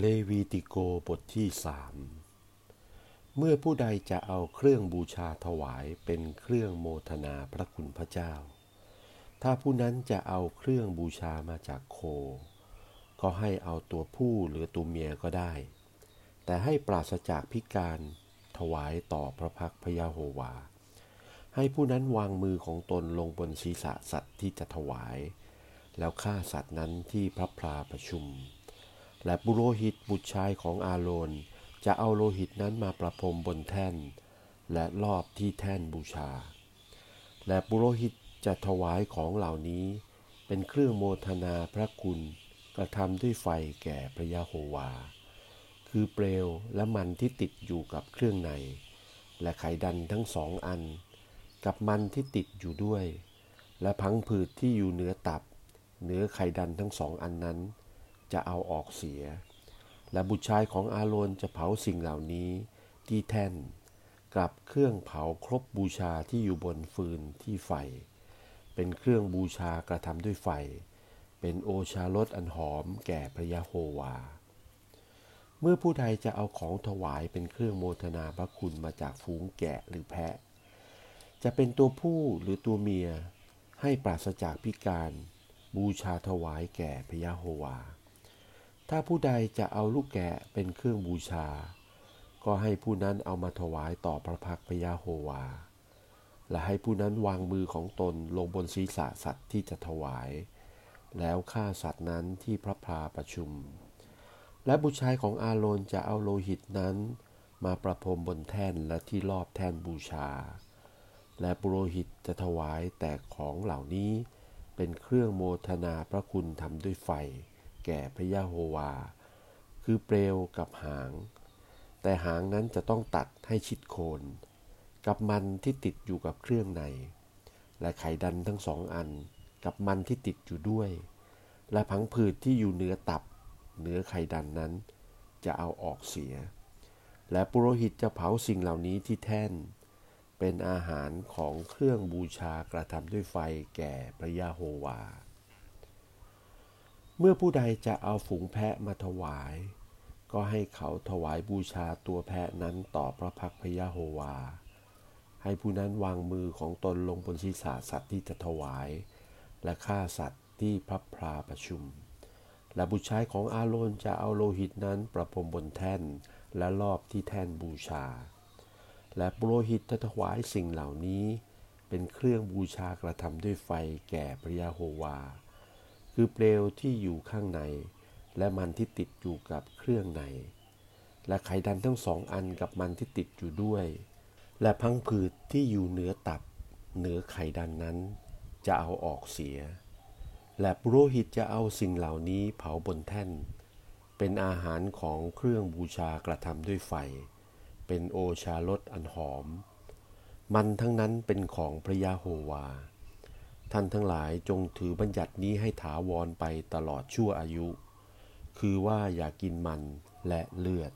เลวีติโกบทที่สามเมื่อผู้ใดจะเอาเครื่องบูชาถวายเป็นเครื่องโมทนาพระคุณพระเจ้า ถ้าผู้นั้นจะเอาเครื่องบูชามาจากโค ก็ให้เอาตัวผู้หรือตัวเมียก็ได้ แต่ให้ปราศจากพิการถวายต่อพระพักพยาโฮวา ให้ผู้นั้นวางมือของตนลงบนศีรษะสัตว์ที่จะถวาย แล้วฆ่าสัตว์นั้นที่พระพลาประชุม และบุโรหิตบุตรชายของอาโรนจะเอาโลหิตนั้นมาประพรมบนแท่น และรอบที่แท่นบูชา และบุโรหิตจะถวายของเหล่านี้ เป็นเครื่องโมทนาพระคุณกระทำด้วยไฟแก่พระยะโฮวา คือเปลวและมันที่ติดอยู่กับเครื่องใน และไขดันทั้งสองอัน กับมันที่ติดอยู่ด้วย และพังผืดที่อยู่เหนือตับ เหนือไขดันทั้งสองอันนั้น จะเอาออกเสีย และบุตรชายของอาโรนจะเผาสิ่งเหล่านี้ที่แท่นกับเครื่องเผาครบบูชาที่อยู่บนฟืนที่ไฟ เป็นเครื่องบูชากระทำด้วยไฟ เป็นโอชารสอันหอมแก่พระยะโฮวา เมื่อผู้ใดจะเอาของถวายเป็นเครื่องโมทนาพระคุณมาจากฝูงแกะหรือแพะ จะเป็นตัวผู้หรือตัวเมียให้ปราศจากพิการ บูชาถวายแก่พระยะโฮวา ถ้าผู้ใดจะเอาลูกแกะเป็นเครื่องบูชา ก็ให้ผู้นั้นเอามาถวายต่อพระพักพยาโฮวา และให้ผู้นั้นวางมือของตนลงบนศีรษะสัตว์ที่จะถวาย แล้วฆ่าสัตว์นั้นที่พระพาประชุม และบุชายของอาโรนจะเอาโลหิตนั้น มาประพรมบนแท่นและที่รอบแท่นบูชา และปุโรหิตจะถวายแต่ของเหล่านี้เป็นเครื่องโมทนาพระคุณทำด้วยไฟ แก่พระยะโฮวา คือเปลวกับหาง แต่หางนั้นจะต้องตัดให้ชิดโคน กับมันที่ติดอยู่กับเครื่องใน และไขดันทั้งสองอัน กับมันที่ติดอยู่ด้วย และพังผืดที่อยู่เหนือตับเหนือไขดันนั้น จะเอาออกเสีย และปุโรหิตจะเผาสิ่งเหล่านี้ที่แท่น เป็นอาหารของเครื่องบูชากระทำด้วยไฟแก่พระยาโฮวา เมื่อผู้ใดจะเอาฝูงแพะมาถวาย ก็ให้เขาถวายบูชาตัวแพะนั้นต่อพระพักพยาโฮวา ให้ผู้นั้นวางมือของตนลงบนศีรษะสัตว์ที่จะถวาย และฆ่าสัตว์ที่พระพราประชุม และบุตรชายของอาโรนจะเอาโลหิตนั้นประพรมบนแท่นและรอบที่แท่นบูชา และโลหิตจะถวายสิ่งเหล่านี้ เป็นเครื่องบูชากระทำด้วยไฟแก่พระยาโฮวา คือเปลวที่อยู่ข้างใน และมันที่ติดอยู่กับเครื่องใน และไขดันทั้งสองอันกับมันที่ติดอยู่ด้วย และพังผืดที่อยู่เหนือตับ เหนือไขดันนั้น จะเอาออกเสีย และปุโรหิตจะเอาสิ่งเหล่านี้เผาบนแท่น เป็นอาหารของเครื่องบูชากระทำด้วยไฟ เป็นโอชารสอันหอม มันทั้งนั้นเป็นของพระยาโฮวา ท่านทั้งหลายจงถือบัญญัตินี้ให้ถาวรไปตลอดชั่วอายุ คือว่าอย่ากินมันและเลือด